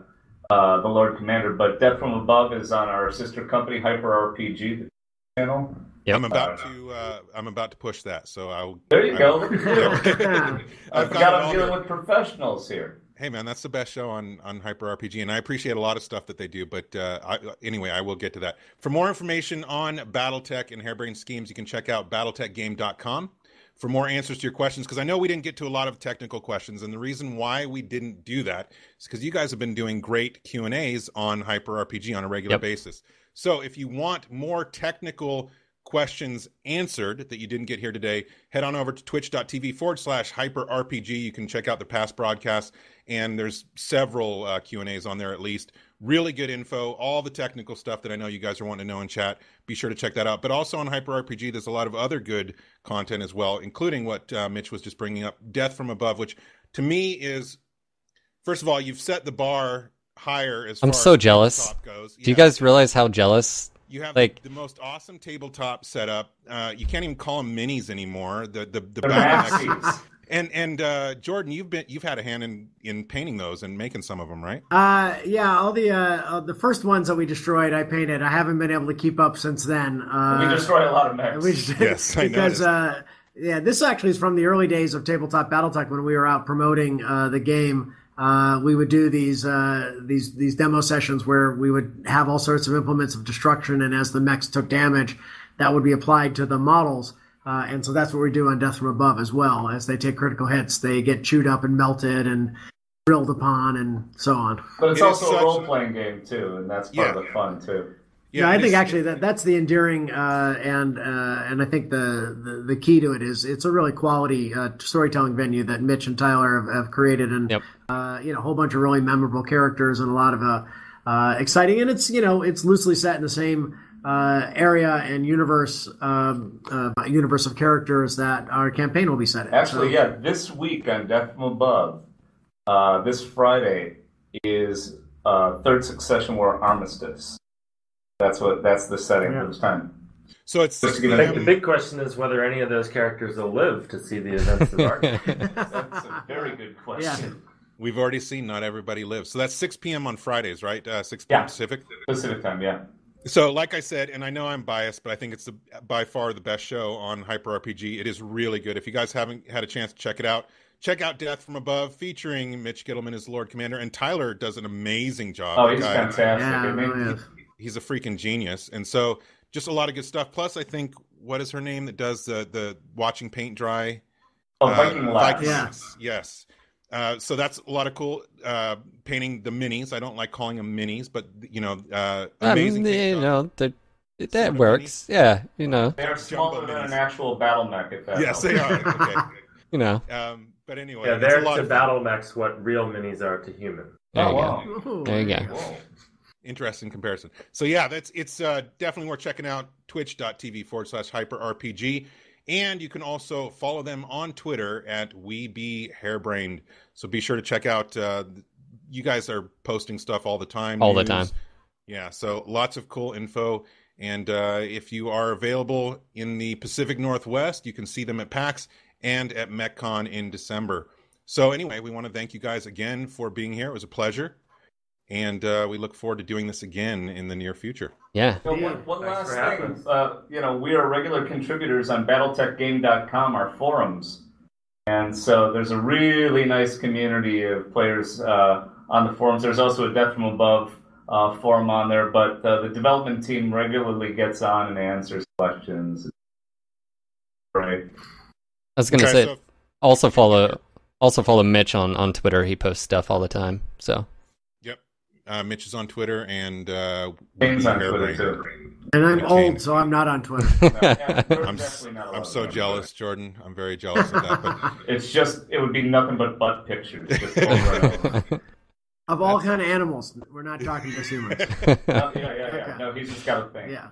uh, the Lord Commander, but Death from Above is on our sister company Hyper RPG the channel.
Yep.
I'm about to uh, I'm about to push that. So I'll.
There you
I-
go. Look (laughs) at.
I've
I
got
forgot
it
I'm dealing (laughs)
there.
with professionals here.
Hey man, that's the best show on on Hyper RPG, and I appreciate a lot of stuff that they do. But uh, I, anyway, I will get to that. For more information on BattleTech and Harebrained Schemes, you can check out BattleTechGame.com for more answers to your questions. Because I know we didn't get to a lot of technical questions, and the reason why we didn't do that is because you guys have been doing great Q and A's on Hyper RPG on a regular
Yep.
basis. So if you want more technical questions answered that you didn't get here today, head on over to twitch.tv forward slash hyper RPG. You can check out the past broadcasts, and there's several uh, Q&As on there at least. Really good info, all the technical stuff that I know you guys are wanting to know in chat. Be sure to check that out. But also on Hyper RPG, there's a lot of other good content as well, including what uh, Mitch was just bringing up, Death from Above, which to me is, first of all, you've set the bar higher as
I'm so
as
jealous. Do you guys realize how jealous?
You have
Like-
the most awesome tabletop setup. Uh, you can't even call them minis anymore. The the the
The
and and uh, Jordan, you've been you've had a hand in in painting those and making some of them, right?
Uh, yeah, all the uh, uh, the first ones that we destroyed, I painted. I haven't been able to keep up since then. Uh,
we destroyed a lot of mechs.
Just-
Yes,
because
noticed.
uh, yeah, this actually is from the early days of tabletop BattleTech when we were out promoting uh, the game. Uh, we would do these uh, these these demo sessions where we would have all sorts of implements of destruction, and as the mechs took damage, that would be applied to the models. Uh, and so that's what we do on Death from Above as well. As they take critical hits, they get chewed up and melted and drilled upon, and so on.
but it's
It is
also a
a-
role playing game too, and that's part
Yeah.
of the fun too.
Yeah, I think actually that that's the endearing uh, and uh, and I think the, the the key to it is it's a really quality uh, storytelling venue that Mitch and Tyler have, have created, and
Yep.
uh, you know a whole bunch of really memorable characters and a lot of uh, uh, exciting, and it's you know it's loosely set in the same uh, area and universe um, uh, universe of characters that our campaign will be set in.
Actually,
So-
yeah, this week on Death from Above, uh, this Friday is uh, third succession war armistice. That's what that's the setting
Yeah.
for this time.
So it's
Just to
6
give
I
you
think the big question is whether any of those characters will live to see the events of our game. (laughs)
That's a very good question.
We've already seen not everybody lives. So that's 6 p.m. on Fridays, right? Uh, 6 p.m.
Yeah.
Pacific.
Pacific time, yeah.
So, like I said, and I know I'm biased, but I think it's the, by far the best show on Hyper RPG. It is really good. If you guys haven't had a chance to check it out, check out Death from Above, featuring Mitch Gitelman as Lord Commander, and Tyler does an amazing job.
Oh, he's
guy-
fantastic.
Yeah,
I mean,
really is.
he's a freaking genius, and so just a lot of good stuff. Plus, I think what is her name that does the the watching paint dry?
Oh,
Uh,
Viking Labs.
Viking
Yeah.
Yes. Uh, so that's a lot of cool uh, painting the minis. I don't like calling them minis, but you know, uh,
Um,
amazing.
you
paint job.
know, that
Sort of
works. Yeah, you know,
They're smaller than an actual battle mech. If that
Yes,
helps.
they are. Okay. (laughs)
you know.
Um, but anyway,
Yeah,
a
they're
lot
to
of fun.
battle mechs what real minis are to humans.
There
Oh
you
wow.
go.
Ooh,
There you go.
Whoa.
Interesting comparison. So yeah, that's it's uh, definitely worth checking out. Twitch.tv forward slash hyper RPG. And you can also follow them on Twitter at We Be Harebrained. So be sure to check out. Uh, you guys are posting stuff all the time.
All the time.
Yeah. So lots of cool info. And uh, if you are available in the Pacific Northwest, you can see them at PAX and at MechCon in December. So anyway, we want to thank you guys again for being here. It was a pleasure and uh, we look forward to doing this again in the near future.
Yeah.
So one, one last thing,
having
uh, you know, we are regular contributors on BattleTechGame.com, our forums, and so there's a really nice community of players uh, on the forums. There's also a Death from Above uh, forum on there, but uh, the development team regularly gets on and answers questions. Right.
I was gonna
Okay,
say
so-
also follow also follow Mitch on on Twitter. He posts stuff all the time. So
yep. Uh, Mitch is on Twitter and uh,
James on Twitter too.
And I'm
Okay.
old, so I'm not on Twitter. (laughs)
Yeah,
I'm,
not
I'm so
be on
jealous, Jordan. I'm very jealous of that. But (laughs)
It's just it would be nothing but butt pictures. Just over (laughs)
of all kind of animals. We're not talking just humans.
Oh, yeah, yeah, yeah.
Okay.
No, he's just got a thing.
Yeah.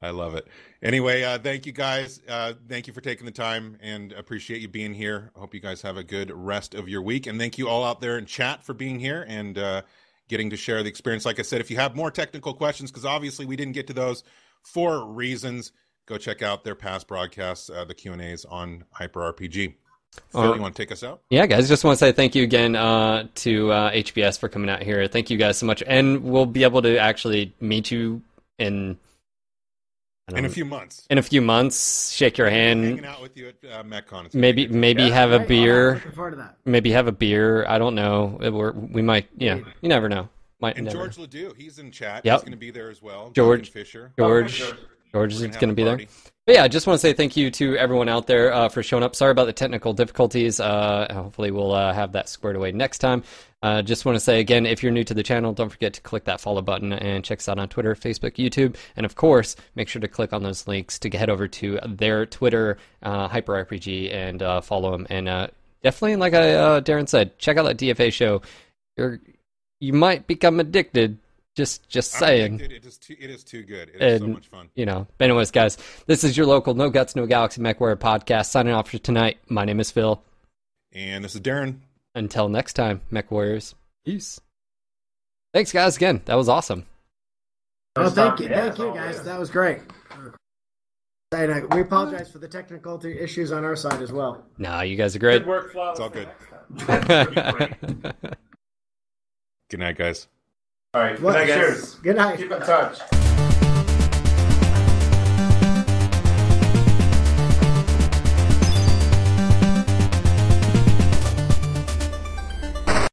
I love it. Anyway, uh, thank you guys. Uh, thank you for taking the time and appreciate you being here. I hope you guys have a good rest of your week. And thank you all out there in chat for being here and uh, getting to share the experience. Like I said, if you have more technical questions, because obviously we didn't get to those for reasons, go check out their past broadcasts, uh, the Q and A's on Hyper RPG. Phil,
Uh,
you want to take us out?
yeah, guys, just want to say thank you again uh, to uh, HBS for coming out here. Thank you guys so much, and we'll be able to actually meet you in
In a few months,
in a few months. Shake your hand.
hanging out with you at uh, MechCon. It's
Maybe
gonna be good.
maybe
Yeah,
have a beer.
Looking forward to that.
Maybe have a beer. I don't know. We're, we might. Yeah, you never know. Might
And
never.
George Ledoux, he's in chat.
Yep.
He's going to be there as well.
George.
Duncan Fisher.
George.
George.
George is
gonna
going to
have
be there. But yeah, I just want to say thank you to everyone out there uh, for showing up. Sorry about the technical difficulties. Uh, hopefully, we'll uh, have that squared away next time. Uh, just want to say again, if you're new to the channel, don't forget to click that follow button and check us out on Twitter, Facebook, YouTube, and of course, make sure to click on those links to head over to their Twitter, uh, Hyper RPG, and uh, follow them. And uh, definitely, like I, uh, Darren said, check out that DFA show. You're you might become addicted. Just just saying.
It is too. It is too good. It is so much fun.
you know. But anyways, guys, this is your local No Guts, No Galaxy MechWarrior podcast. Signing off for tonight. My name is Phil.
And this is Darren.
Until next time, Mech Warriors. Peace. Thanks, guys. Again, that was awesome.
Oh, thank you,
Yeah,
thank you, guys.
good.
That was great. And, we apologize for the technical issues on our side as well.
Nah, you guys are great.
Good work, Flav.
It's all good. (laughs) Good night, guys.
All right. Good night, guys.
Cheers.
Good night.
Keep in touch.